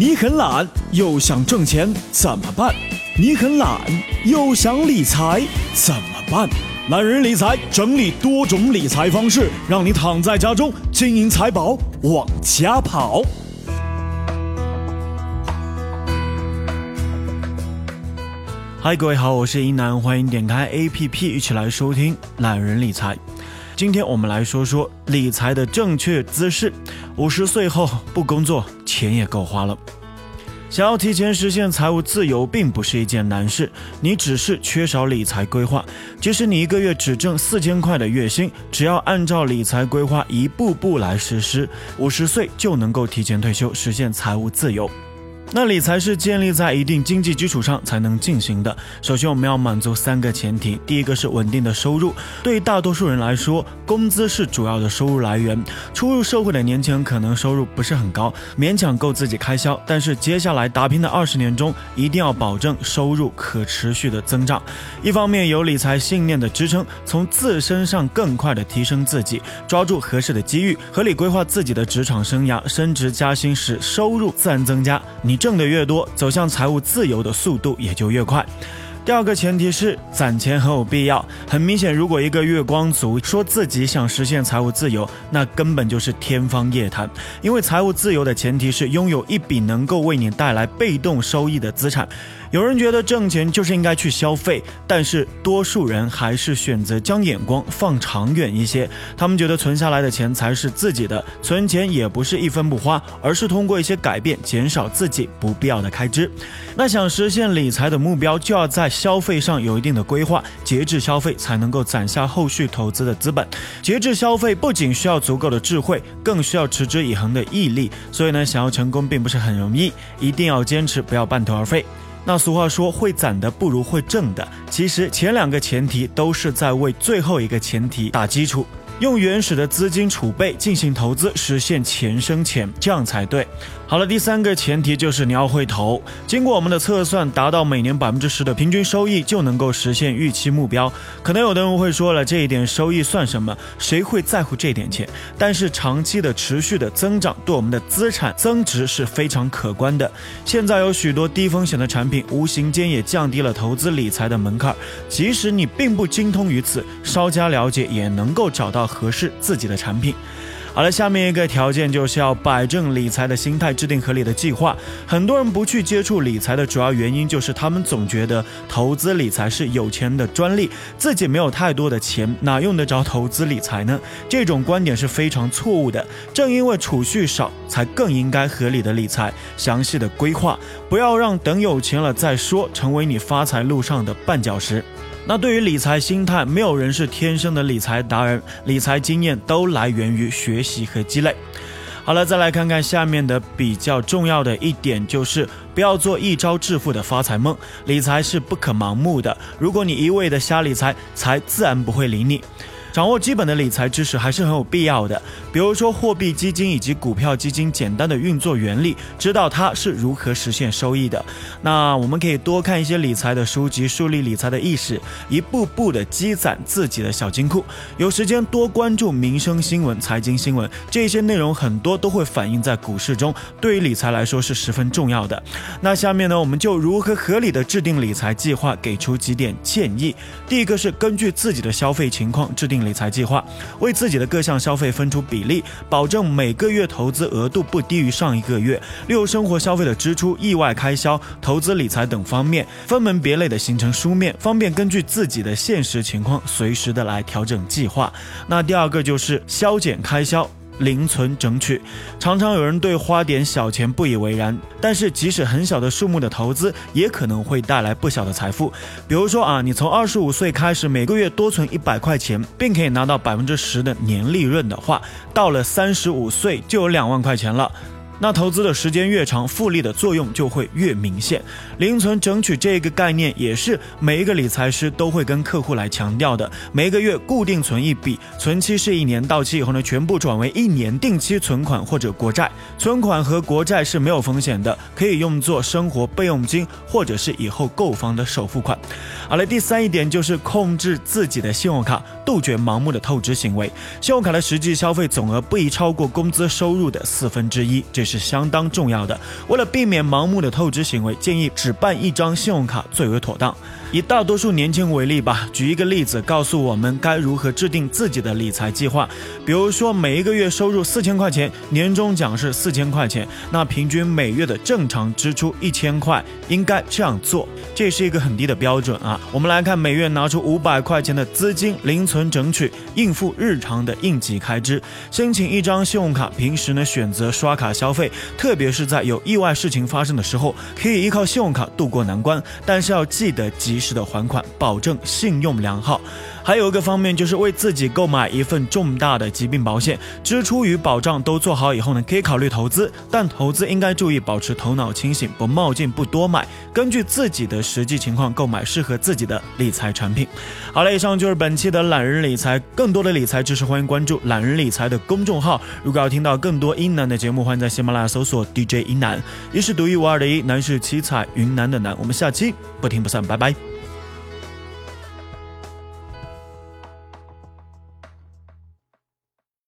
你很懒又想挣钱怎么办？你很懒又想理财怎么办？懒人理财整理多种理财方式，让你躺在家中，金银财宝往家跑。嗨，各位好，我是一南，欢迎点开 APP 一起来收听懒人理财。今天我们来说说理财的正确姿势。五十岁后不工作，钱也够花了。想要提前实现财务自由，并不是一件难事，你只是缺少理财规划。即使你一个月只挣四千块的月薪，只要按照理财规划一步步来实施，五十岁就能够提前退休，实现财务自由。那理财是建立在一定经济基础上才能进行的。首先，我们要满足三个前提：第一个是稳定的收入。对于大多数人来说，工资是主要的收入来源。初入社会的年轻人可能收入不是很高，勉强够自己开销。但是接下来打拼的二十年中，一定要保证收入可持续的增长。一方面有理财信念的支撑，从自身上更快的提升自己，抓住合适的机遇，合理规划自己的职场生涯，升职加薪时收入自然增加。你。挣得越多，走向财务自由的速度也就越快。第二个前提是攒钱很有必要。很明显，如果一个月光族说自己想实现财务自由，那根本就是天方夜谭。因为财务自由的前提是拥有一笔能够为你带来被动收益的资产。有人觉得挣钱就是应该去消费，但是多数人还是选择将眼光放长远一些。他们觉得存下来的钱才是自己的，存钱也不是一分不花，而是通过一些改变减少自己不必要的开支。那想实现理财的目标，就要在消费上有一定的规划，节制消费才能够攒下后续投资的资本。节制消费不仅需要足够的智慧，更需要持之以恒的毅力。所以呢，想要成功并不是很容易，一定要坚持，不要半途而废。那俗话说，会攒的不如会挣的。其实前两个前提都是在为最后一个前提打基础。用原始的资金储备进行投资，实现钱生钱，这样才对。好了，第三个前提就是你要会投。经过我们的测算，达到每年百分之十的平均收益，就能够实现预期目标。可能有的人会说了，这一点收益算什么？谁会在乎这点钱？但是长期的持续的增长，对我们的资产增值是非常可观的。现在有许多低风险的产品，无形间也降低了投资理财的门槛。即使你并不精通于此，稍加了解，也能够找到。合适自己的产品。好了，下面一个条件就是要摆正理财的心态，制定合理的计划。很多人不去接触理财的主要原因就是他们总觉得投资理财是有钱人的专利，自己没有太多的钱，哪用得着投资理财呢？这种观点是非常错误的。正因为储蓄少，才更应该合理的理财，详细的规划，不要让等有钱了再说，成为你发财路上的绊脚石。那对于理财心态，没有人是天生的理财达人，理财经验都来源于学学习和积累。好了，再来看看下面的比较重要的一点，就是不要做一朝致富的发财梦。理财是不可盲目的，如果你一味的瞎理财，财自然不会理你。掌握基本的理财知识还是很有必要的，比如说货币基金以及股票基金简单的运作原理，知道它是如何实现收益的。那我们可以多看一些理财的书籍，树立理财的意识，一步步的积攒自己的小金库。有时间多关注民生新闻、财经新闻，这些内容很多都会反映在股市中，对于理财来说是十分重要的。那下面呢，我们就如何合理的制定理财计划，给出几点建议。第一个是根据自己的消费情况制定。理财计划，为自己的各项消费分出比比例，保证每个月投资额度不低于上一个月。六生活消费的支出、意外开销、投资理财等方面，分门别类的形成书面，方便根据自己的现实情况随时的来调整计划。那第二个就是削减开销。零存整取，常常有人对花点小钱不以为然，但是即使很小的数目的投资，也可能会带来不小的财富。比如说啊，你从二十五岁开始，每个月多存一百块钱，并可以拿到百分之十的年利润的话，到了三十五岁就有两万块钱了。那投资的时间越长，复利的作用就会越明显。零存整取这个概念也是每一个理财师都会跟客户来强调的。每个月固定存一笔，存期是一年，到期以后呢，全部转为一年定期存款或者国债。存款和国债是没有风险的，可以用作生活备用金或者是以后购房的首付款。好了，第三一点就是控制自己的信用卡，杜绝盲目的透支行为。信用卡的实际消费总额不宜超过工资收入的四分之一，这是。是相当重要的。为了避免盲目的透支行为，建议只办一张信用卡最为妥当。以大多数年轻人为例吧，举一个例子，告诉我们该如何制定自己的理财计划。比如说，每一个月收入四千块钱，年终奖是四千块钱，那平均每月的正常支出一千块，应该这样做。这是一个很低的标准啊。我们来看，每月拿出五百块钱的资金零存整取，应付日常的应急开支。申请一张信用卡，平时呢选择刷卡消费，特别是在有意外事情发生的时候，可以依靠信用卡渡过难关。但是要记得及。时的还款，保证信用良好。还有一个方面就是为自己购买一份重大的疾病保险，支出与保障都做好以后呢，可以考虑投资。但投资应该注意保持头脑清醒，不冒进，不多买，根据自己的实际情况购买适合自己的理财产品。好了，以上就是本期的懒人理财。更多的理财知识，欢迎关注懒人理财的公众号。如果要听到更多英南的节目，欢迎在喜马拉雅搜索 DJ 英南。一是独一无二的一，南是七彩云南的南。我们下期不听不散，拜拜。